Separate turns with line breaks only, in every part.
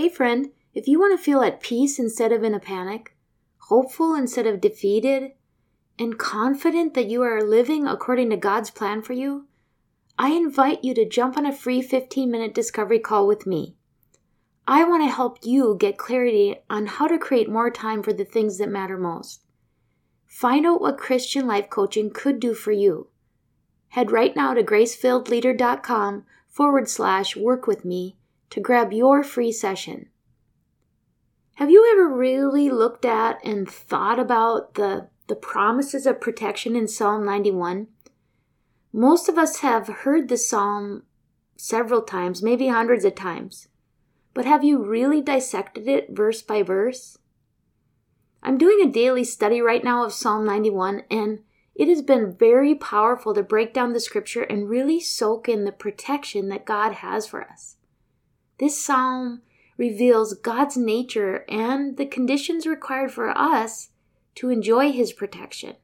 Hey, friend, if you want to feel at peace instead of in a panic, hopeful instead of defeated, and confident that you are living according to God's plan for you, I invite you to jump on a free 15 minute discovery call with me. I want to help you get clarity on how to create more time for the things that matter most. Find out what Christian life coaching could do for you. Head right now to gracefilledleader.com forward slash work with me to grab your free session. Have you ever really looked at and thought about the, the promises of protection in Psalm 91? Most of us have heard the psalm several times, maybe hundreds of times. But have you really dissected it verse by verse? I'm doing a daily study right now of Psalm 91, and it has been very powerful to break down the scripture and really soak in the protection that God has for us. This psalm reveals God's nature and the conditions required for us to enjoy His protection.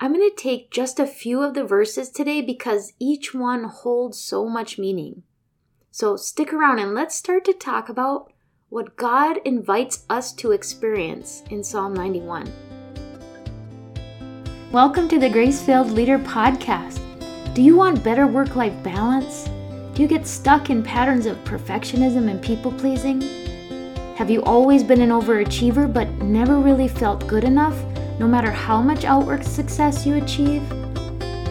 I'm going to take just a few of the verses today because each one holds so much meaning. So stick around and let's start to talk about what God invites us to experience in Psalm 91. Welcome to the Grace Filled Leader Podcast. Do you want better work life balance? Do you get stuck in patterns of perfectionism and people pleasing? Have you always been an overachiever but never really felt good enough, no matter how much outwork success you achieve?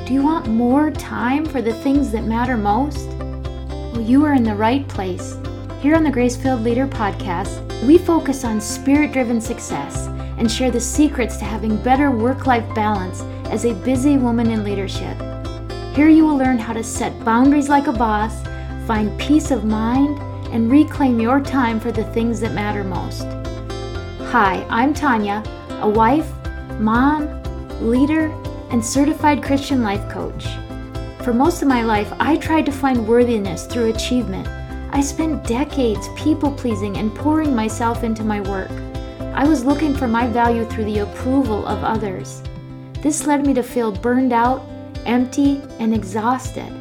Do you want more time for the things that matter most? Well, you are in the right place. Here on the Grace Filled Leader podcast, we focus on spirit driven success and share the secrets to having better work life balance as a busy woman in leadership. Here you will learn how to set boundaries like a boss, find peace of mind, and reclaim your time for the things that matter most. Hi, I'm Tanya, a wife, mom, leader, and certified Christian life coach. For most of my life, I tried to find worthiness through achievement. I spent decades people pleasing and pouring myself into my work. I was looking for my value through the approval of others. This led me to feel burned out empty, and exhausted.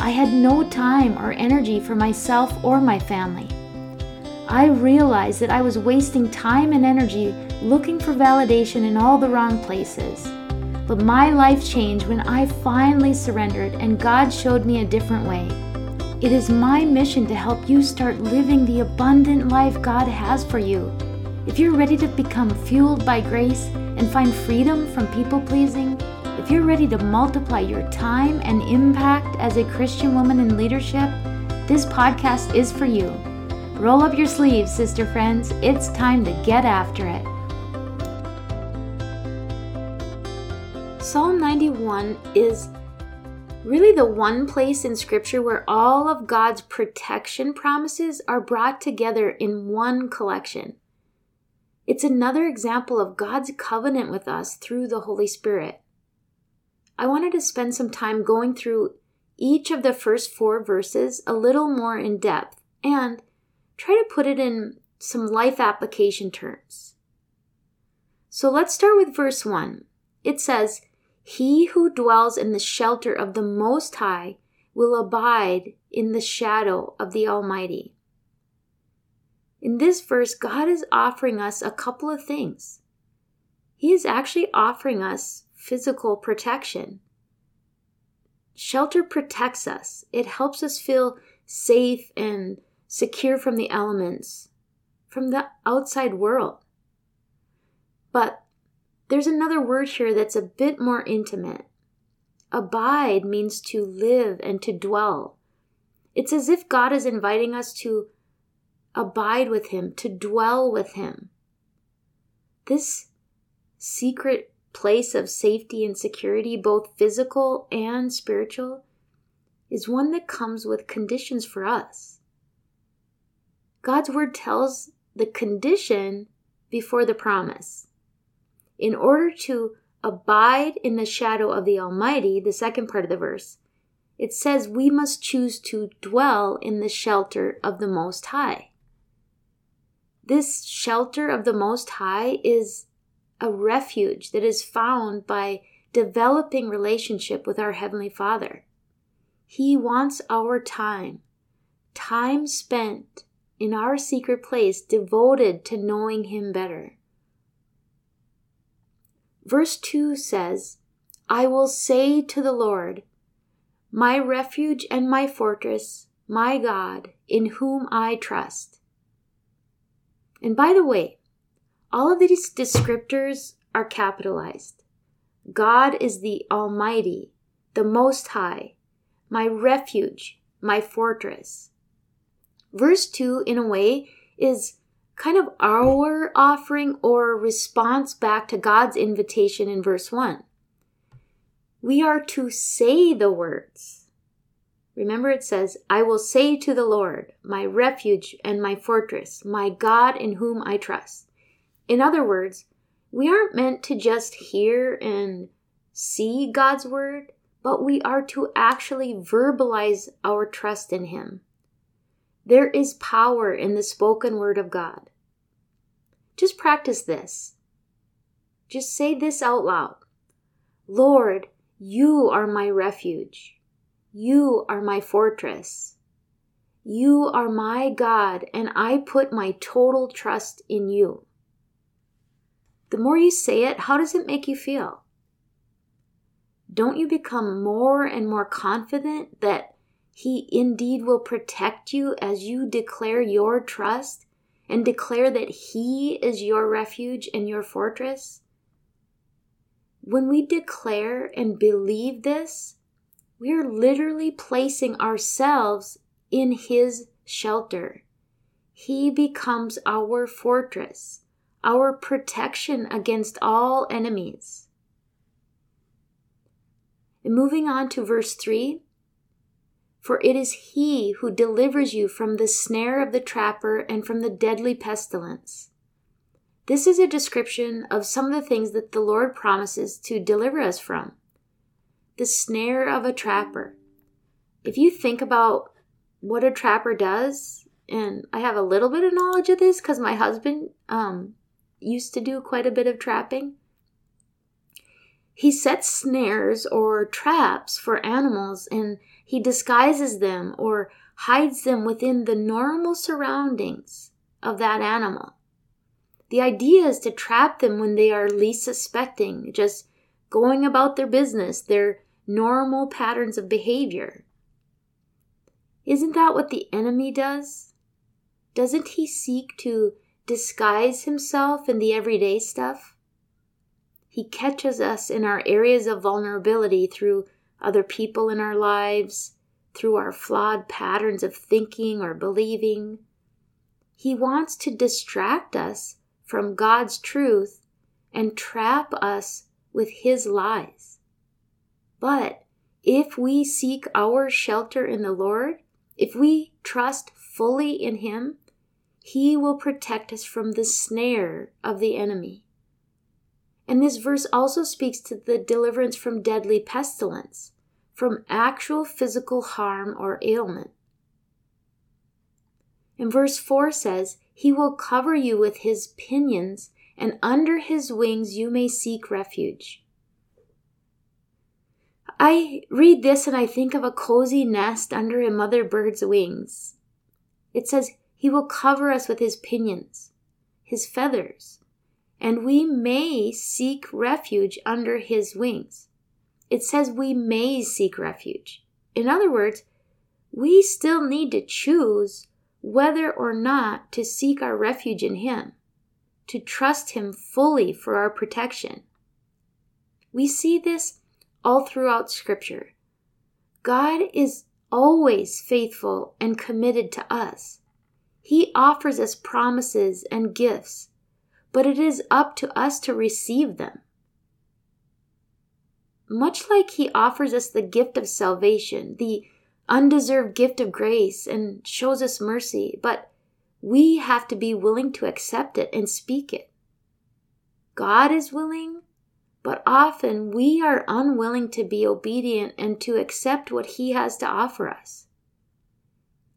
I had no time or energy for myself or my family. I realized that I was wasting time and energy looking for validation in all the wrong places. But my life changed when I finally surrendered and God showed me a different way. It is my mission to help you start living the abundant life God has for you. If you're ready to become fueled by grace and find freedom from people pleasing, if you're ready to multiply your time and impact as a Christian woman in leadership, this podcast is for you. Roll up your sleeves, sister friends. It's time to get after it. Psalm 91 is really the one place in Scripture where all of God's protection promises are brought together in one collection. It's another example of God's covenant with us through the Holy Spirit. I wanted to spend some time going through each of the first four verses a little more in depth and try to put it in some life application terms. So let's start with verse 1. It says, He who dwells in the shelter of the Most High will abide in the shadow of the Almighty. In this verse, God is offering us a couple of things. He is actually offering us physical protection. Shelter protects us, it helps us feel safe and secure from the elements, from the outside world. But there's another word here that's a bit more intimate. Abide means to live and to dwell. It's as if God is inviting us to abide with Him, to dwell with Him. This secret place of safety and security, both physical and spiritual, is one that comes with conditions for us. God's word tells the condition before the promise. In order to abide in the shadow of the Almighty, the second part of the verse, it says we must choose to dwell in the shelter of the Most High. This shelter of the Most High is a refuge that is found by developing relationship with our Heavenly Father. He wants our time, time spent in our secret place, devoted to knowing Him better. Verse 2 says, I will say to the Lord, My refuge and my fortress, my God, in whom I trust. And by the way, all of these descriptors are capitalized. God is the Almighty, the Most High, my refuge, my fortress. Verse 2, in a way, is kind of our offering or response back to God's invitation in verse 1. We are to say the words. Remember, it says, I will say to the Lord, my refuge and my fortress, my God in whom I trust. In other words, we aren't meant to just hear and see God's word, but we are to actually verbalize our trust in Him. There is power in the spoken word of God. Just practice this. Just say this out loud Lord, you are my refuge. You are my fortress. You are my God, and I put my total trust in you. The more you say it, how does it make you feel? don't you become more and more confident that He indeed will protect you as you declare your trust and declare that He is your refuge and your fortress? When we declare and believe this, we are literally placing ourselves in His shelter. He becomes our fortress, our protection against all enemies. And moving on to verse 3 For it is he who delivers you from the snare of the trapper and from the deadly pestilence. This is a description of some of the things that the Lord promises to deliver us from. The snare of a trapper. If you think about what a trapper does, and I have a little bit of knowledge of this because my husband um, used to do quite a bit of trapping. He sets snares or traps for animals and he disguises them or hides them within the normal surroundings of that animal. The idea is to trap them when they are least suspecting, just going about their business, their normal patterns of behavior. Isn't that what the enemy does? Doesn't he seek to disguise himself in the everyday stuff? He catches us in our areas of vulnerability through other people in our lives, through our flawed patterns of thinking or believing. He wants to distract us from God's truth and trap us with His lies. But if we seek our shelter in the Lord, if we trust fully in Him, He will protect us from the snare of the enemy. And this verse also speaks to the deliverance from deadly pestilence, from actual physical harm or ailment. And verse 4 says, He will cover you with His pinions, and under His wings you may seek refuge. I read this and I think of a cozy nest under a mother bird's wings. It says, He will cover us with His pinions, His feathers, and we may seek refuge under his wings. It says we may seek refuge. In other words, we still need to choose whether or not to seek our refuge in him, to trust him fully for our protection. We see this all throughout Scripture. God is always faithful and committed to us. He offers us promises and gifts but it is up to us to receive them. Much like He offers us the gift of salvation, the undeserved gift of grace, and shows us mercy, but we have to be willing to accept it and speak it. God is willing, but often we are unwilling to be obedient and to accept what He has to offer us.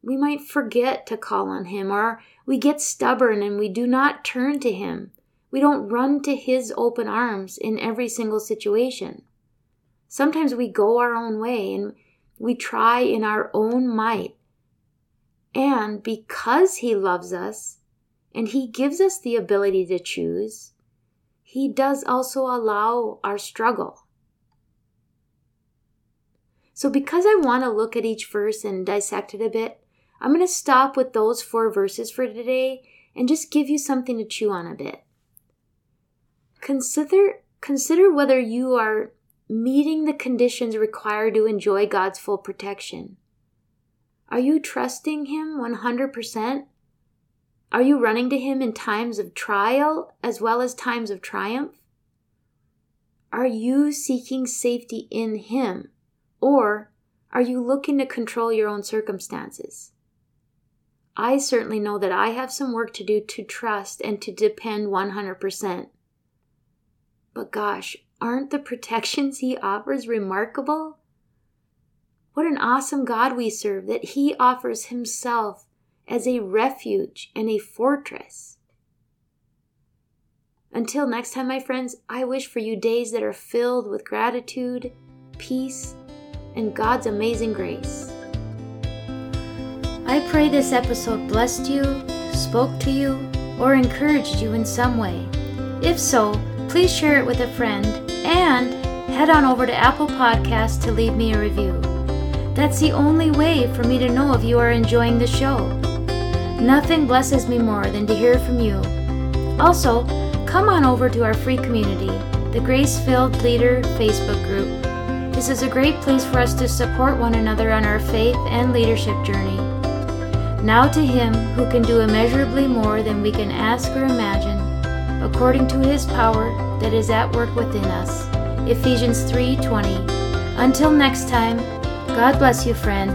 We might forget to call on Him, or we get stubborn and we do not turn to Him. We don't run to His open arms in every single situation. Sometimes we go our own way and we try in our own might. And because He loves us and He gives us the ability to choose, He does also allow our struggle. So, because I want to look at each verse and dissect it a bit, I'm going to stop with those four verses for today and just give you something to chew on a bit. Consider consider whether you are meeting the conditions required to enjoy God's full protection. Are you trusting Him 100%? Are you running to Him in times of trial as well as times of triumph? Are you seeking safety in Him? Or are you looking to control your own circumstances? I certainly know that I have some work to do to trust and to depend 100%. But gosh, aren't the protections He offers remarkable? What an awesome God we serve that He offers Himself as a refuge and a fortress. Until next time, my friends, I wish for you days that are filled with gratitude, peace, and God's amazing grace. I pray this episode blessed you, spoke to you, or encouraged you in some way. If so, please share it with a friend and head on over to Apple Podcasts to leave me a review. That's the only way for me to know if you are enjoying the show. Nothing blesses me more than to hear from you. Also, come on over to our free community, the Grace Filled Leader Facebook group. This is a great place for us to support one another on our faith and leadership journey. Now to Him who can do immeasurably more than we can ask or imagine, according to His power that is at work within us. Ephesians 3:20. Until next time, God bless you, friend.